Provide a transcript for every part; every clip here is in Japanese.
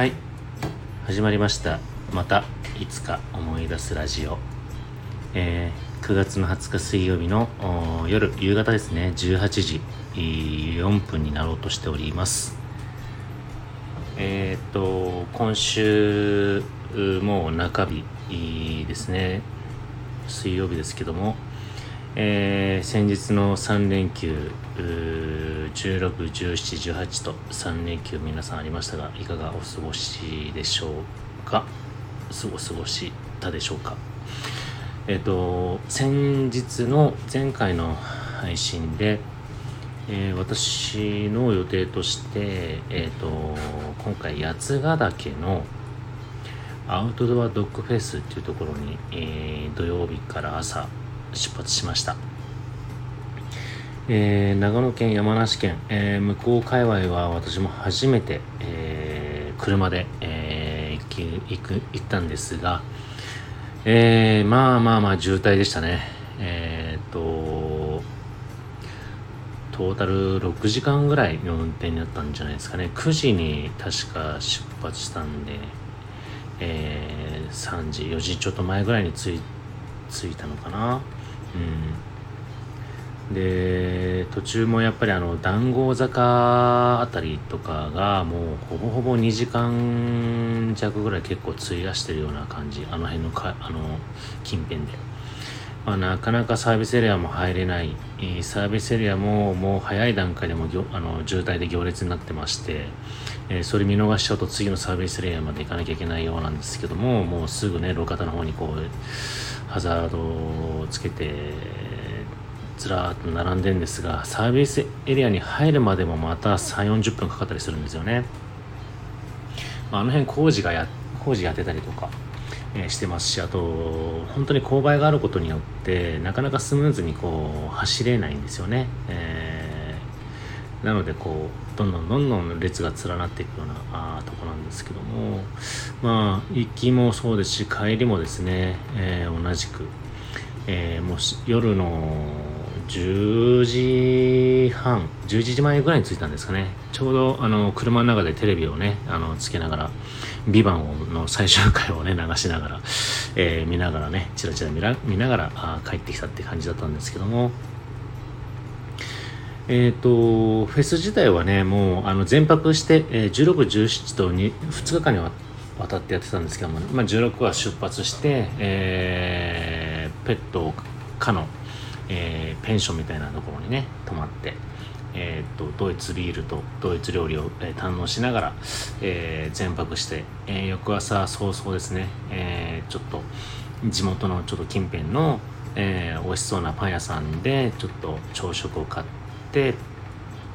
はい。始まりました。またいつか思い出すラジオ、えー、9月の20日水曜日の夜夕方ですね。18時4分になろうとしております。えっ、と今週もう中日ですね。水曜日ですけども。えー、先日の3連休16、17、18と3連休皆さんありましたがいかがお過ごしでしょうか？お過ごしたでしょうか？えっ、ー、と先日の前回の配信で、えー、私の予定として、えーと、今回八ヶ岳のアウトドアドッグフェスっていうところに、え、土曜日から朝出発しました、えー、長野県山梨県、えー、向こう界隈は私も初めて、えー、車で、えー、行く行ったんですが、えー、まあまあまあ渋滞でしたね。えー、っとトータル6時間ぐらいの運転になったんじゃないですかね。9時に確か出発したんで、えー、3時4時ちょっと前ぐらいに着い着いたのかな。うん、で途中もやっぱりあの談合坂あたりとかがもうほぼほぼ2時間弱ぐらい結構費やしてるような感じ。あの辺のかあの近辺で、まあ、なかなかサービスエリアも入れない。サービスエリアももう早い段階でもあの渋滞で行列になってまして、えー、それ見逃しちゃうと次のサービスエリアまで行かなきゃいけないようなんですけどももうすぐね路肩の方にこうハザードをつけてずらーっと並んでるんですがサービスエリアに入るまでもまた3 4 0分かかったりするんですよね、まあ、あの辺工事がや工事やってたりとか、してますしあと本当に勾配があることによってなかなかスムーズにこう走れないんですよね、えー、なのでこうどんどんどんどん列が連なっていくようなあとこなんですけどもまあ行きもそうですし帰りもですね、えー、同じく、えー、もう夜の10時半11時前ぐらいに着いたんですかね。ちょうどあの車の中でテレビをねあのつけながら「ビバンの最終回をね流しながら、えー、見ながらねチラチラ見ら見ながらあ帰ってきたって感じだったんですけども。え、ー、とフェス自体はねもうあの全泊して、えー、16、17と 2, 2日間にわたってやってたんですけども、まあ、16は出発して、えー、ペットかの、えー、ペンションみたいなところにね泊まって、えーと、ドイツビールとドイツ料理を、えー、堪能しながら、えー、全泊して、えー、翌朝早々ですね、えー、ちょっと地元のちょっと近辺の、えー、美味しそうなパン屋さんでちょっと朝食を買って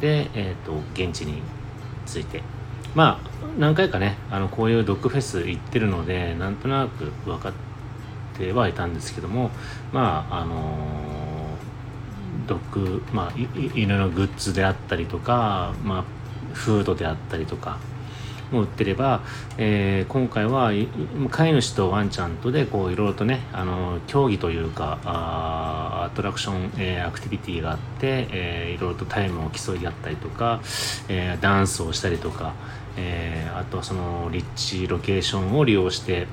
で、えーと、現地に着いて。まあ何回かねあのこういうドッグフェス行ってるのでなんとなく分かってはいたんですけどもまああのー、ドッグ、まあ、犬のグッズであったりとか、まあ、フードであったりとかも売ってれば、えー、今回は飼い主とワンちゃんとでこういろいろとねあの競技というかあアトラクション、えー、アクティビティがあって、えー、いろいろとタイムを競い合ったりとか、えー、ダンスをしたりとか、えー、あとはその立地ロケーションを利用して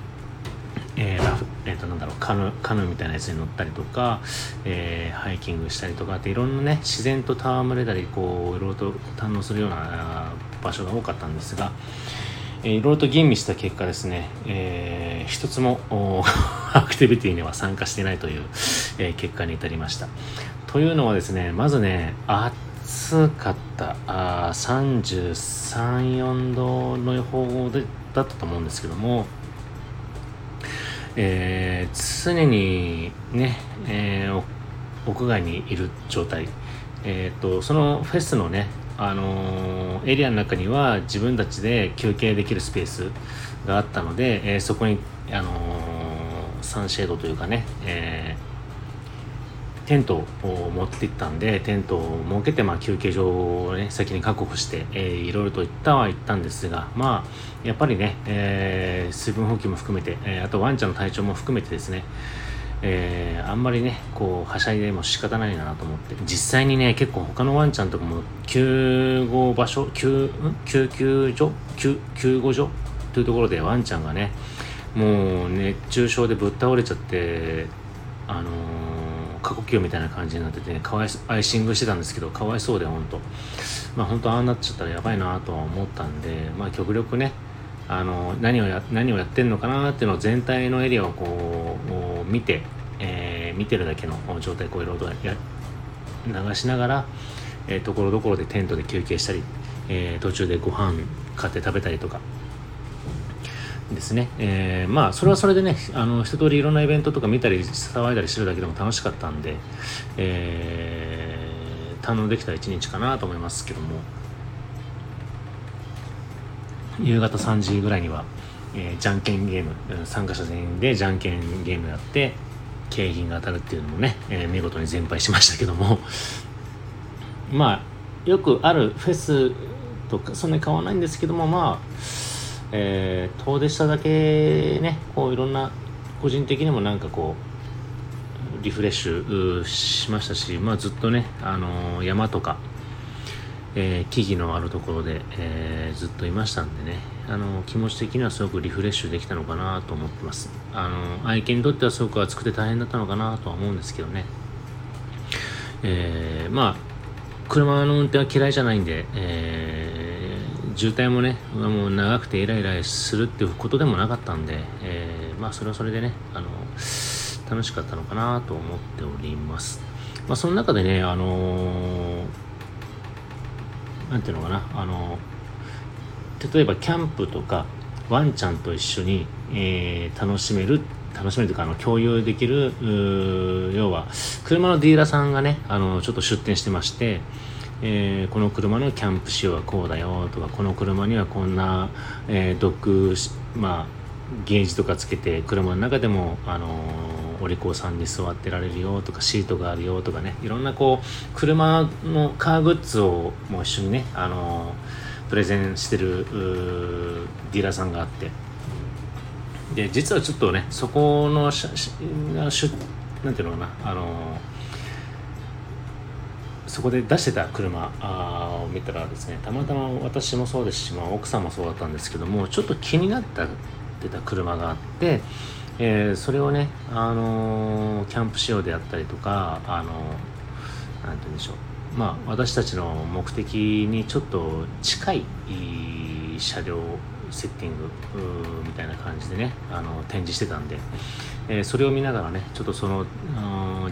えーラフえー、となんだろうカヌカヌーみたいなやつに乗ったりとか、えー、ハイキングしたりとかっていろんなね自然と戯れたりこういろいろと堪能するような場所が多かったんですが、えー、いろいろと吟味した結果ですね、えー、一つも アクティビティには参加してないという、えー、結果に至りました。というのはですねまずね暑かったあ334度の予報でだったと思うんですけどもえー、常にね、えー、屋外にいる状態、えーと、そのフェスのね、あのー、エリアの中には自分たちで休憩できるスペースがあったので、え、そこに、あのサンシェードというかね、えテントを持っていったんでテントを設けて、まあ、休憩所を、ね、先に確保して、えー、いろいろと行ったは行ったんですがまあやっぱりね、えー、水分補給も含めて、えー、あとワンちゃんの体調も含めてですねえー、あんまりねこうはしゃいでも仕方ないなと思って実際にね結構他のワンちゃんとかも救護場所救救急所？救救護所？というところでワンちゃんがねもう熱中症でぶっ倒れちゃってあのー、過呼吸みたいな感じになってて、かわいアイシングしてたんですけどかわいそうで本当まあ本当ああなっちゃったらやばいなとは思ったんでまあ極力ねあの何をや何をやってんのかなっていうのを全体のエリアをこう見て、えー、見てるだけの状態こういろいろ流しながら、えー、ところどころでテントで休憩したり、えー、途中でご飯買って食べたりとかですね、えー、まあそれはそれでねあの一通りいろんなイベントとか見たり騒いだりしてるだけでも楽しかったんで、えー、堪能できた一日かなと思いますけども。夕方3時ぐらいには、えー、じゃんけんゲーム参加者全員でじゃんけんゲームやって景品が当たるっていうのもね、えー、見事に全敗しましたけども。まあよくあるフェスとかそんなに変わらないんですけどもまあ、えー、遠出しただけねこういろんな個人的にもなんかこうリフレッシュしましたし、まあ、ずっとね、あのー、山とかえー、木々のあるところで、えー、ずっといましたんでねあの気持ち的にはすごくリフレッシュできたのかなと思ってます。あの愛犬にとってはすごく暑くて大変だったのかなとは思うんですけどね、えー、まあ車の運転は嫌いじゃないんで、えー、渋滞もねもう長くてイライラするっていうことでもなかったんで、えー、まあそれはそれでねあの楽しかったのかなと思っております。まあその中でねあのー何ていうのかなあの例えばキャンプとかワンちゃんと一緒に、えー、楽しめる楽しめるというかあの共有できる要は車のディーラーさんがねあのちょっと出店してまして、えー、この車のキャンプ仕様はこうだよとかこの車にはこんな、えー、ドッグ、まあ、ゲージとかつけて車の中でも、あのお利口さんに座ってられるよとかシートがあるよとかねいろんなこう車のカーグッズをもう一緒にね、あのプレゼンしてるディーラーさんがあって。で実はちょっとねそこのしししなんていうのかなあのそこで出してた車を見たらですねたまたま私もそうですし、まあ、奥さんもそうだったんですけどもちょっと気になったってた車があってえー、それをね、あのー、キャンプ仕様であったりとか、あのー、て言うんでしょう、まあ、私たちの目的にちょっと近い車両セッティングみたいな感じでね、あの展示してたんで、えー、それを見ながらね、ちょっとその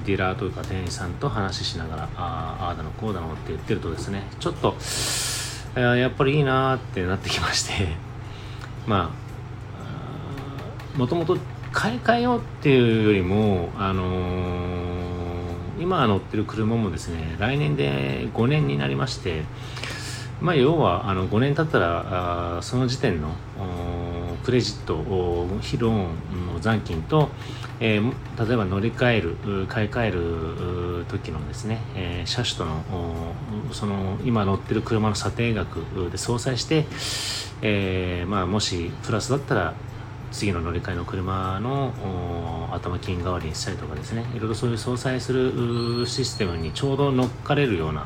ディーラーというか店員さんと話しながら、ああだのこうだのって言ってるとですね、ちょっと、えー、やっぱりいいなってなってきまして、まあ、もともと買い替えようっていうよりも、あのー、今乗ってる車もですね来年で5年になりましてまあ要はあの5年経ったらあその時点のクレジット非ローンの残金と、えー、例えば乗り換える買い替える時のですね、えー、車種とのその今乗ってる車の査定額で相殺して、えーまあ、もしプラスだったら次の乗り換えの車の頭金代わりにしたりとかですねいろいろそういう相殺するシステムにちょうど乗っかれるような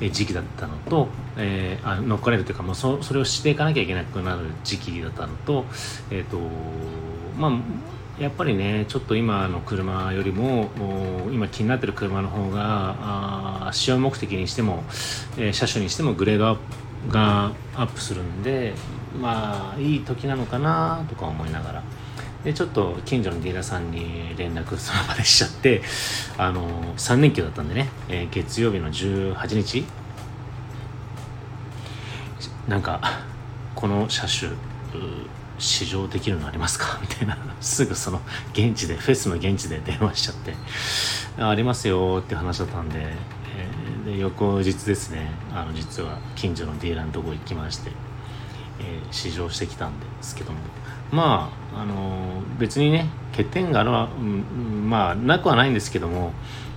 時期だったのと、えー、あ乗っかれるというかもうそそれをしていかなきゃいけなくなる時期だったのと,、えーとまあ、やっぱりねちょっと今の車よりも今気になってる車の方があ使用目的にしても、えー、車種にしてもグレードアップがアップするんでまあいい時なのかなとか思いながら。でちょっと近所のディーラーさんに連絡その場でしちゃってあの3連休だったんでね、えー、月曜日の18日。なんかこの車種試乗できるのありますか？みたいな。すぐその現地でフェスの現地で電話しちゃって。ありますよって話だったんで,、えー、で翌日ですねあの実は近所のディーラーのとこ行きましてえー、試乗してきたんですけども。まああの、別にね欠点があるは、うん、まあなくはないんですけども、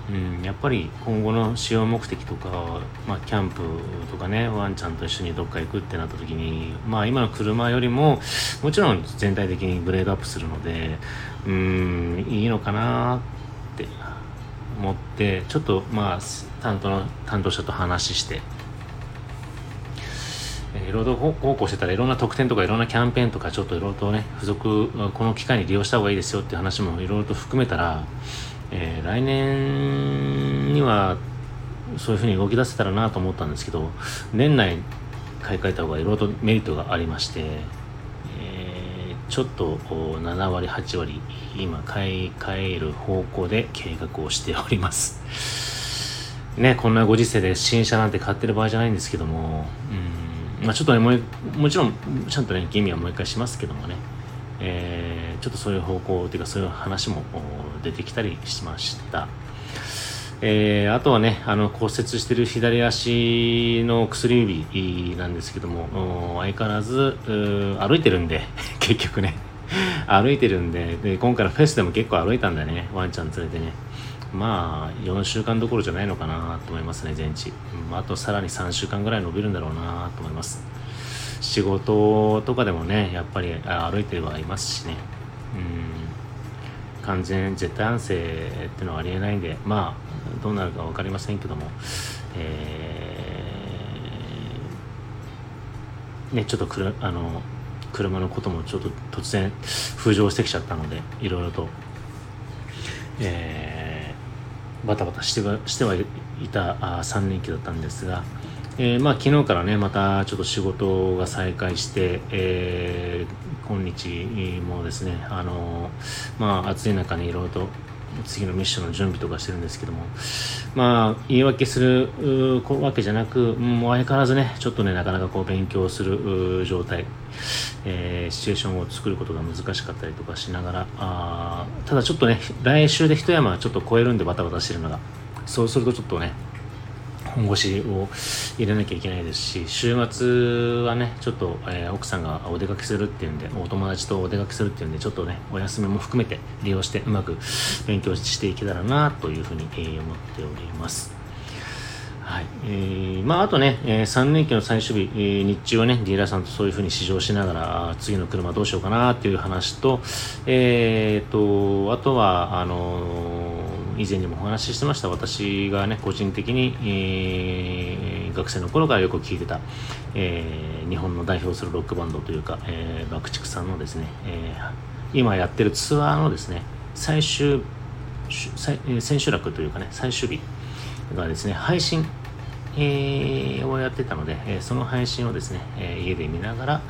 うん、やっぱり今後の使用目的とか、まあ、キャンプとかねワンちゃんと一緒にどっか行くってなった時にまあ今の車よりももちろん全体的にグレードアップするのでうんいいのかなって思ってちょっとまあ担当の担当者と話していろいろ奉公してたらいろんな特典とかいろんなキャンペーンとかちょっといろいろとね付属この機会に利用した方がいいですよっていう話もいろいろと含めたら、えー、来年にはそういうふうに動き出せたらなと思ったんですけど年内買い替えた方がいろいろとメリットがありまして、え、ちょっと7割8割今買い替える方向で計画をしております。ねこんなご時世で新車なんて買ってる場合じゃないんですけどもうん。まあちょっとねももちろんちゃんとね吟味はもう一回しますけどもね。えー、ちょっとそういう方向というかそういう話も出てきたりしました。えー、あとはね、あの骨折してる左足の薬指なんですけども、相変わらず歩いてるんで、結局ね、歩いてるんでで、今回のフェスでも結構歩いたんだよね、ワンちゃん連れてね。まあ、4週間どころじゃないのかなと思いますね、全治。あとさらに3週間ぐらい伸びるんだろうなと思います。仕事とかでもね、やっぱり歩いてはいますしね。うん完全絶対安静っていうのはありえないんで、まあ、どうなるか分かりませんけども、えー、ね、ちょっとくるあの車のこともちょっと突然浮上してきちゃったのでいろいろと、えー、バタバタしてはしてはいたあ3連休だったんですが、えー、まあ、昨日からねまたちょっと仕事が再開して、えー、今日もですねあのまあ暑い中にいろいろと次のミッションの準備とかしてるんですけども。まあ言い訳するわけじゃなくもう相変わらずねちょっとねなかなかこう勉強する状態、えー、シチュエーションを作ることが難しかったりとかしながらあただちょっとね来週で一山ちょっと超えるんでバタバタしてるのが。そうするとちょっとね本腰を入れなきゃいけないですし週末はねちょっと、えー、奥さんがお出かけするっていうんでお友達とお出かけするっていうんでちょっとねお休みも含めて利用してうまく勉強していけたらなというふうに、えー、思っております。はい。えーまあ、あとね、えー、3連休の最終日、えー、日中はね、ディーラーさんとそういうふうに試乗しながら、次の車どうしようかなっていう話と、えーと、あとは、あのー以前にもお話ししてました私がね個人的に、えー、学生の頃からよく聴いてた、えー、日本の代表するロックバンドというか、えー、爆竹さんのですね、えー、今やってるツアーのですね最終千秋楽というかね最終日がですね配信、えー、をやってたので、えー、その配信をですね、えー、家で見ながら、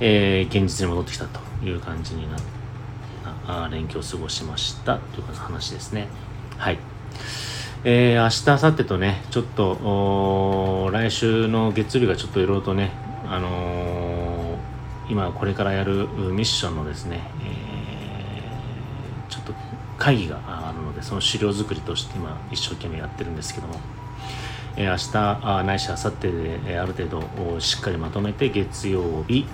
えー、現実に戻ってきたという感じになってあ連休を過ごしましたという話ですね。はい。えー、明日、明後日とね、ちょっと、来週の月曜日がちょっといろいろとね、あのー、今これからやるミッションのですね、えー、ちょっと会議があるので、その資料作りとして今一生懸命やってるんですけども、えー、明日あないし明後日で、え、ある程度しっかりまとめて月曜日、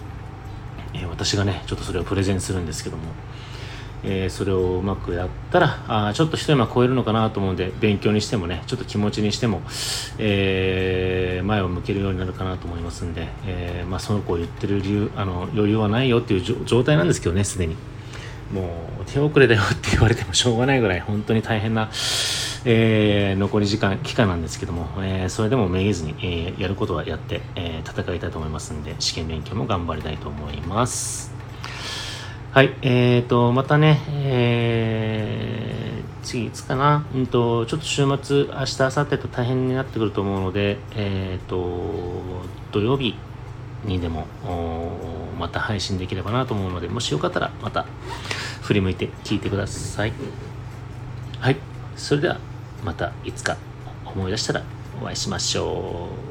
え、私がねちょっとそれをプレゼンするんですけども、えー、それをうまくやったらあちょっと一山超えるのかなと思うんで勉強にしてもねちょっと気持ちにしても、えー、前を向けるようになるかなと思いますんで、えー、まあ、その子を言ってる理由あの余裕はないよっていう状態なんですけどねすでにもう手遅れだよって言われてもしょうがないぐらい本当に大変な、え残り時間期間なんですけども、えそれでもめげずに、えやることはやって、え戦いたいと思いますんで試験勉強も頑張りたいと思います。はい、えーと、またね、えー、次いつかな、うんと、ちょっと週末、明日、明後日と大変になってくると思うので、えーと、土曜日にでも、また配信できればなと思うので、もしよかったら、また振り向いて聞いてください。はい、それでは、またいつか思い出したらお会いしましょう。